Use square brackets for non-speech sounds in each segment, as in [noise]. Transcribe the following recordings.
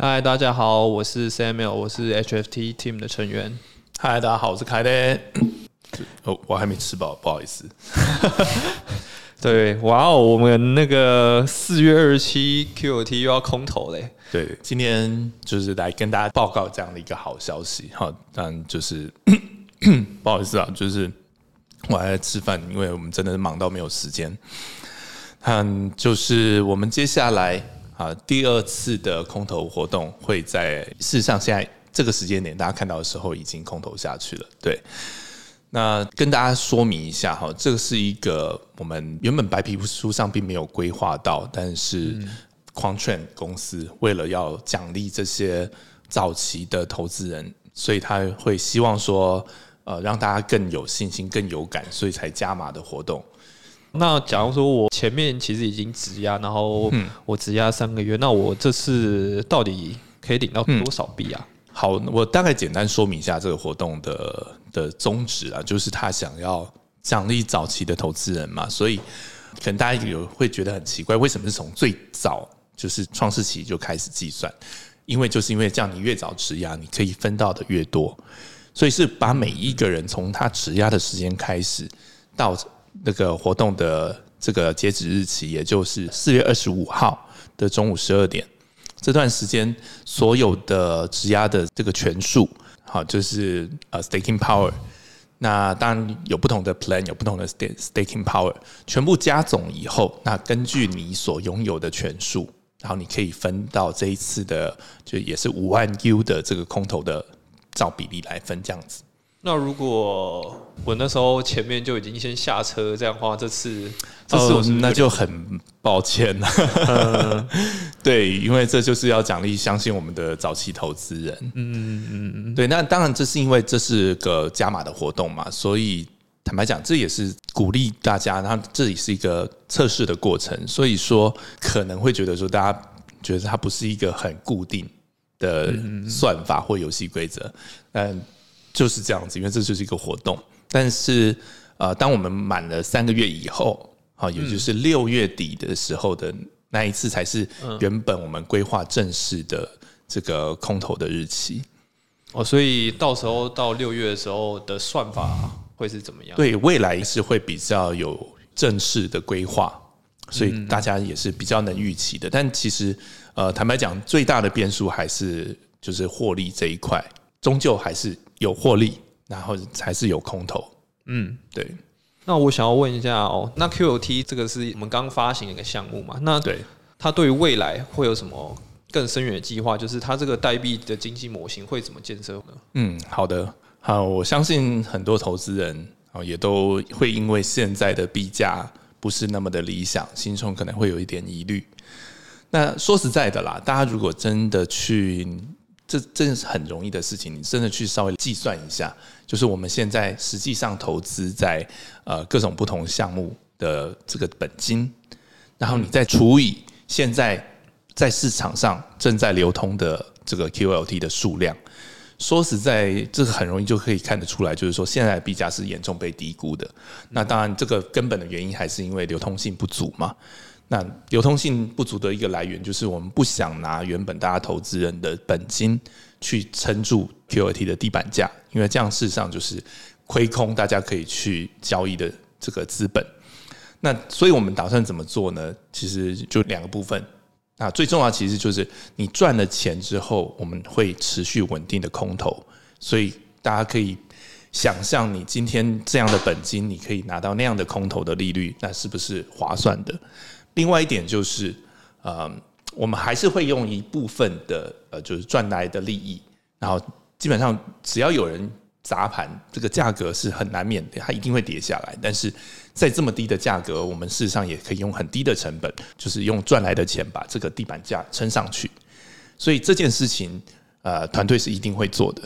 嗨，大家好，我是 Samuel，我是 HFT Team 的成员。嗨，大家好，我是凯的。[coughs] 哦，我还没吃饱，不好意思。[laughs] 对，哇哦，我们那个四月二十七 QT 又要空投嘞。对，今天就是来跟大家报告这样的一个好消息哈。但就是 [coughs] 不好意思啊，就是我还在吃饭，因为我们真的是忙到没有时间。嗯，就是我们接下来。啊，第二次的空投活动会在事实上现在这个时间点，大家看到的时候已经空投下去了。对，那跟大家说明一下哈，这个是一个我们原本白皮书上并没有规划到，但是 Quantrain 公司为了要奖励这些早期的投资人，所以他会希望说，呃，让大家更有信心、更有感，所以才加码的活动。那假如说我前面其实已经质押，然后我质押三个月，那我这次到底可以领到多少币啊？好，我大概简单说明一下这个活动的的宗旨啊，就是他想要奖励早期的投资人嘛，所以可能大家有会觉得很奇怪，为什么是从最早就是创世期就开始计算？因为就是因为这样，你越早质押，你可以分到的越多，所以是把每一个人从他质押的时间开始到。那个活动的这个截止日期，也就是四月二十五号的中午十二点，这段时间所有的质押的这个权数，好，就是呃 staking power。那当然有不同的 plan，有不同的 staking power，全部加总以后，那根据你所拥有的权数，然后你可以分到这一次的，就也是五万 U 的这个空头的照比例来分这样子。那如果我那时候前面就已经先下车，这样的话，这次这次那就很抱歉了。[laughs] [laughs] 对，因为这就是要奖励相信我们的早期投资人。嗯嗯嗯，对。那当然，这是因为这是个加码的活动嘛，所以坦白讲，这也是鼓励大家。然后这里是一个测试的过程，所以说可能会觉得说，大家觉得它不是一个很固定的算法或游戏规则，嗯。就是这样子，因为这就是一个活动。但是，呃，当我们满了三个月以后，啊，也就是六月底的时候的那一次，才是原本我们规划正式的这个空投的日期。哦，所以到时候到六月的时候的算法会是怎么样？对，未来是会比较有正式的规划，所以大家也是比较能预期的。但其实，呃，坦白讲，最大的变数还是就是获利这一块，终究还是。有获利，然后才是有空头。嗯，对。那我想要问一下哦，那 QOT 这个是我们刚发行的一个项目嘛？那对它对于未来会有什么更深远的计划？就是它这个代币的经济模型会怎么建设呢？嗯，好的，好，我相信很多投资人啊也都会因为现在的币价不是那么的理想，心中可能会有一点疑虑。那说实在的啦，大家如果真的去。这真的是很容易的事情，你真的去稍微计算一下，就是我们现在实际上投资在呃各种不同项目的这个本金，然后你再除以现在在市场上正在流通的这个 QLT 的数量，说实在，这个很容易就可以看得出来，就是说现在的币价是严重被低估的。那当然，这个根本的原因还是因为流通性不足嘛。那流通性不足的一个来源，就是我们不想拿原本大家投资人的本金去撑住 QT 的地板价，因为这样事实上就是亏空大家可以去交易的这个资本。那所以我们打算怎么做呢？其实就两个部分。那最重要其实就是你赚了钱之后，我们会持续稳定的空投。所以大家可以想象，你今天这样的本金，你可以拿到那样的空投的利率，那是不是划算的？另外一点就是，呃，我们还是会用一部分的呃，就是赚来的利益，然后基本上只要有人砸盘，这个价格是很难免的，它一定会跌下来。但是在这么低的价格，我们事实上也可以用很低的成本，就是用赚来的钱把这个地板价撑上去。所以这件事情，呃，团队是一定会做的。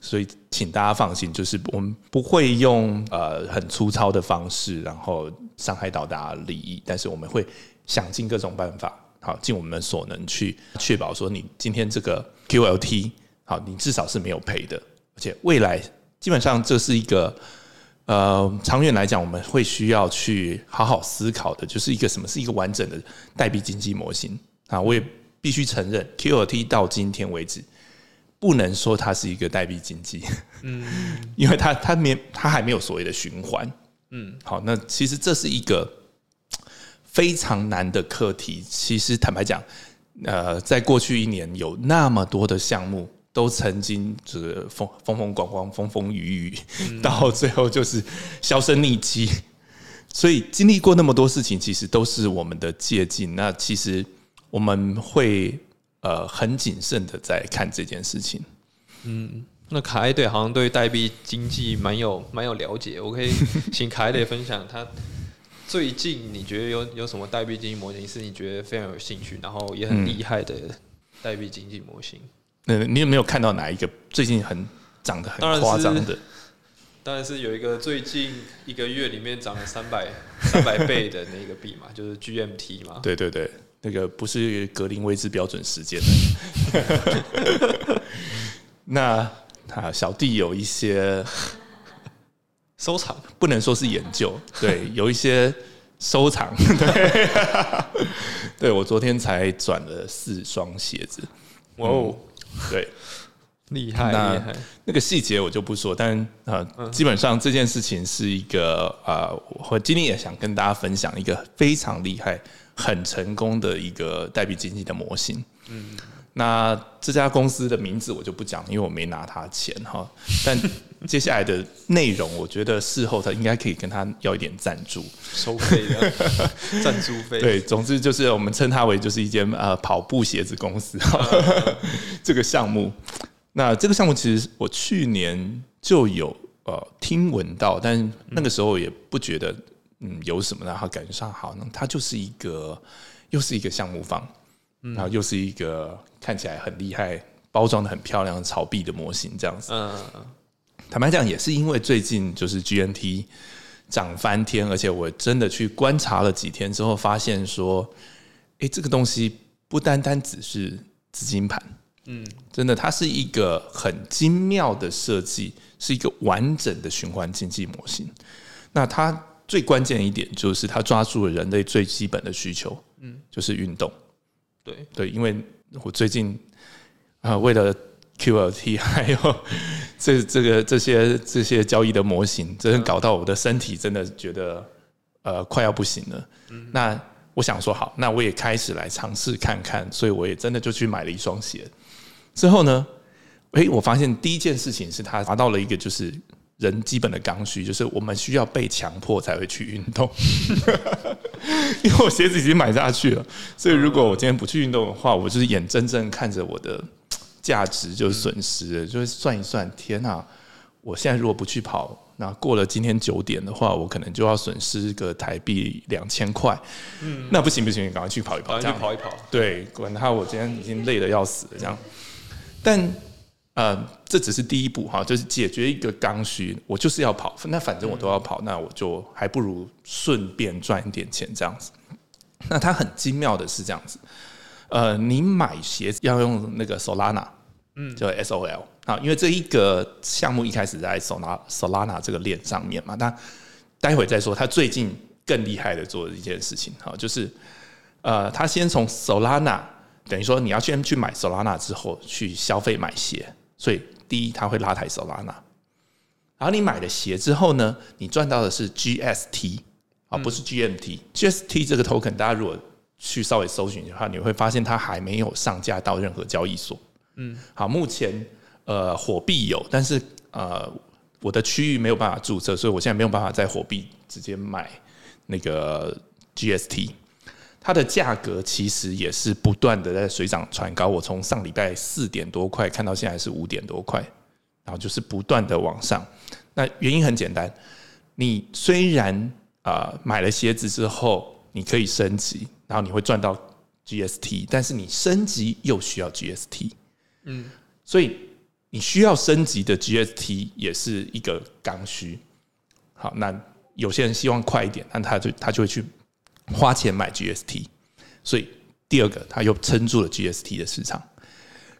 所以请大家放心，就是我们不会用呃很粗糙的方式，然后伤害到大家利益，但是我们会。想尽各种办法，好，尽我们所能去确保说，你今天这个 QLT 好，你至少是没有赔的，而且未来基本上这是一个呃长远来讲，我们会需要去好好思考的，就是一个什么是一个完整的代币经济模型。啊。我也必须承认，QLT 到今天为止，不能说它是一个代币经济，嗯，[laughs] 因为它它没它还没有所谓的循环，嗯，好，那其实这是一个非常难的课题。其实坦白讲，呃，在过去一年有那么多的项目都曾经就是风风风光光、风风雨雨，到最后就是销声匿迹。所以经历过那么多事情，其实都是我们的借鉴。那其实我们会呃很谨慎的在看这件事情。嗯，那卡埃队好像对代币经济蛮有蛮有了解。我可以请卡埃队分享他最近你觉得有有什么代币经济模型是你觉得非常有兴趣，然后也很厉害的代币经济模型？嗯，你有没有看到哪一个最近很涨得很夸张的？当然是有一个最近一个月里面涨了三百三百倍的那个币嘛，就是 GMT 嘛。对对对，那个不是格林威治标准时间的。[laughs] 那啊，小弟有一些收藏，不能说是研究，[laughs] 对，有一些收藏。[laughs] 对，对我昨天才转了四双鞋子。哇哦，对。厉害，厉害！那个细节我就不说，但呃，基本上这件事情是一个呃，我今天也想跟大家分享一个非常厉害、很成功的一个代币经济的模型。嗯，那这家公司的名字我就不讲，因为我没拿他钱哈。但接下来的内容，我觉得事后他应该可以跟他要一点赞助，收费的 [laughs] 赞助费。对，总之就是我们称它为就是一间呃跑步鞋子公司。[laughs] 这个项目。那这个项目其实我去年就有呃听闻到，但那个时候也不觉得嗯有什么，然后感觉上好，那它就是一个又是一个项目方，然后又是一个看起来很厉害、包装的很漂亮的炒币的模型这样子。嗯，坦白讲，也是因为最近就是 GNT 涨翻天，而且我真的去观察了几天之后，发现说，哎，这个东西不单单只是资金盘。嗯，真的，它是一个很精妙的设计，是一个完整的循环经济模型。那它最关键一点就是它抓住了人类最基本的需求，嗯，就是运动。对对，因为我最近啊，为了 QLT [laughs] 还有这这个这些这些交易的模型，真的搞到我的身体真的觉得呃快要不行了。嗯，那我想说好，那我也开始来尝试看看，所以我也真的就去买了一双鞋。之后呢？诶，我发现第一件事情是他达到了一个就是人基本的刚需，就是我们需要被强迫才会去运动。[laughs] 因为我鞋子已经买下去了，所以如果我今天不去运动的话，我就是眼睁睁看着我的价值就损失了。就是算一算，天哪！我现在如果不去跑，那过了今天九点的话，我可能就要损失个台币两千块。嗯，那不行不行，赶快去跑一跑，这样跑一跑。对，管他，我今天已经累得要死了，这样。但呃，这只是第一步哈，就是解决一个刚需。我就是要跑，那反正我都要跑，那我就还不如顺便赚一点钱这样子。那它很精妙的是这样子，呃，你买鞋子要用那个 Solana，嗯，叫 S O L 啊，因为这一个项目一开始在 Solana Solana 这个链上面嘛。那待会再说，他最近更厉害的做的一件事情哈，就是呃，他先从 Solana。等于说你要先去买 Solana 之后去消费买鞋，所以第一他会拉抬 Solana，然后你买了鞋之后呢，你赚到的是 GST 啊，不是 GMT。GST 这个 token 大家如果去稍微搜寻的话，你会发现它还没有上架到任何交易所。嗯，好，目前呃火币有，但是呃我的区域没有办法注册，所以我现在没有办法在火币直接买那个 GST。它的价格其实也是不断的在水涨船高，我从上礼拜四点多块看到现在是五点多块，然后就是不断的往上。那原因很简单，你虽然啊买了鞋子之后你可以升级，然后你会赚到 GST，但是你升级又需要 GST，嗯，所以你需要升级的 GST 也是一个刚需。好，那有些人希望快一点，那他就他就会去。花钱买 GST，所以第二个他又撑住了 GST 的市场。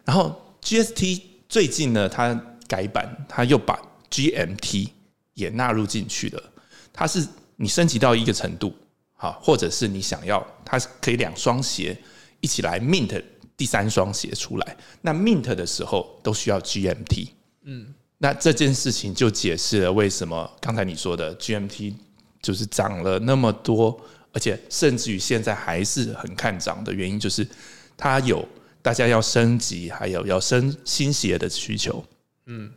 然后 GST 最近呢，它改版，它又把 GMT 也纳入进去了。它是你升级到一个程度，好，或者是你想要，它是可以两双鞋一起来 mint 第三双鞋出来。那 Mint 的时候都需要 GMT，嗯，那这件事情就解释了为什么刚才你说的 GMT 就是涨了那么多，而且甚至于现在还是很看涨的原因，就是它有大家要升级，还有要升新鞋的需求。嗯，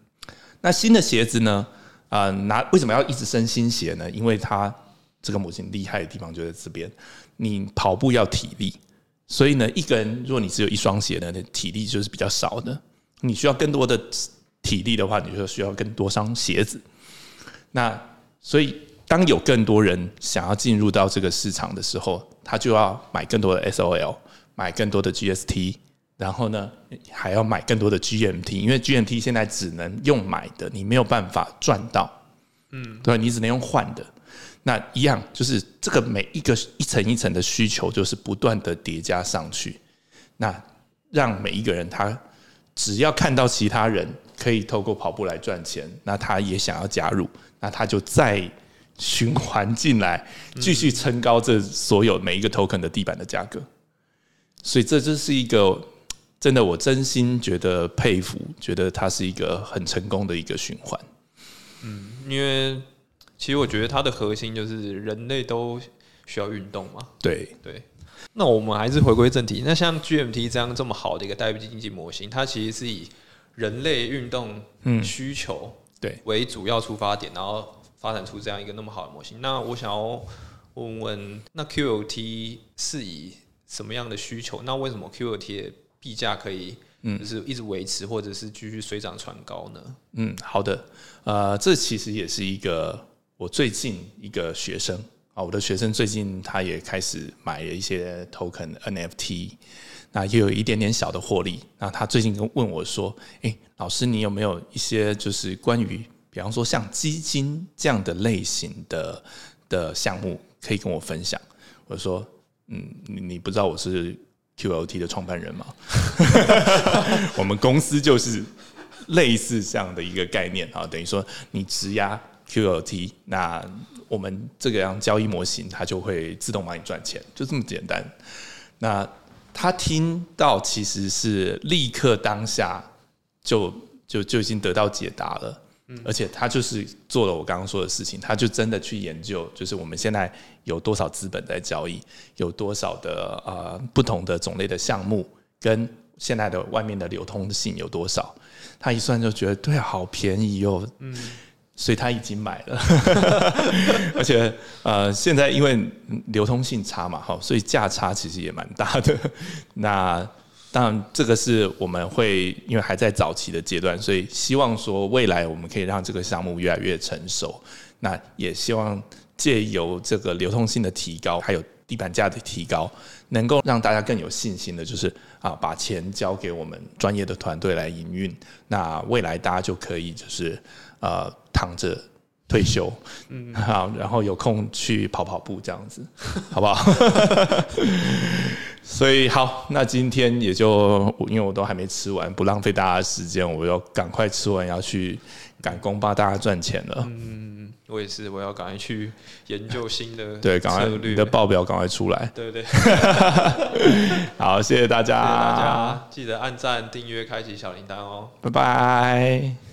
那新的鞋子呢？啊，拿为什么要一直升新鞋呢？因为它这个模型厉害的地方就在这边，你跑步要体力，所以呢，一个人如果你只有一双鞋呢，体力就是比较少的。你需要更多的体力的话，你就需要更多双鞋子。那所以，当有更多人想要进入到这个市场的时候，他就要买更多的 SOL，买更多的 GST。然后呢，还要买更多的 GMT，因为 GMT 现在只能用买的，你没有办法赚到，嗯，对，你只能用换的。那一样就是这个每一个一层一层的需求，就是不断的叠加上去。那让每一个人他只要看到其他人可以透过跑步来赚钱，那他也想要加入，那他就再循环进来，继续撑高这所有每一个 token 的地板的价格。所以这就是一个。真的，我真心觉得佩服，觉得它是一个很成功的一个循环。嗯，因为其实我觉得它的核心就是人类都需要运动嘛。对对。那我们还是回归正题。那像 GMT 这样这么好的一个代币经济模型，它其实是以人类运动需求对为主要出发点，然后发展出这样一个那么好的模型。那我想要问问，那 QOT 是以什么样的需求？那为什么 QOT？的币价可以，嗯，就是一直维持，或者是继续水涨船高呢？嗯，好的，呃，这其实也是一个我最近一个学生啊，我的学生最近他也开始买了一些 token NFT，那也有一点点小的获利。那他最近跟问我说：“哎，老师，你有没有一些就是关于，比方说像基金这样的类型的的项目可以跟我分享？”我说：“嗯，你不知道我是。” QLT 的创办人嘛，[laughs] 我们公司就是类似这样的一个概念啊，等于说你质押 QLT，那我们这个样交易模型，它就会自动帮你赚钱，就这么简单。那他听到其实是立刻当下就就就已经得到解答了。而且他就是做了我刚刚说的事情，他就真的去研究，就是我们现在有多少资本在交易，有多少的呃不同的种类的项目，跟现在的外面的流通性有多少，他一算就觉得对，好便宜哟，嗯，所以他已经买了，[laughs] 而且呃现在因为流通性差嘛，哈，所以价差其实也蛮大的，[laughs] 那。当然，这个是我们会因为还在早期的阶段，所以希望说未来我们可以让这个项目越来越成熟。那也希望借由这个流通性的提高，还有地板价的提高，能够让大家更有信心的，就是啊，把钱交给我们专业的团队来营运。那未来大家就可以就是呃躺着退休，嗯，好，然后有空去跑跑步这样子，[laughs] 好不好？[laughs] 所以好，那今天也就因为我都还没吃完，不浪费大家时间，我要赶快吃完，要去赶工帮大家赚钱了。嗯，我也是，我要赶快去研究新的 [laughs] 对，赶快你的报表赶快出来。对对，好，谢谢大家，大家记得按赞、订阅、开启小铃铛哦，拜拜。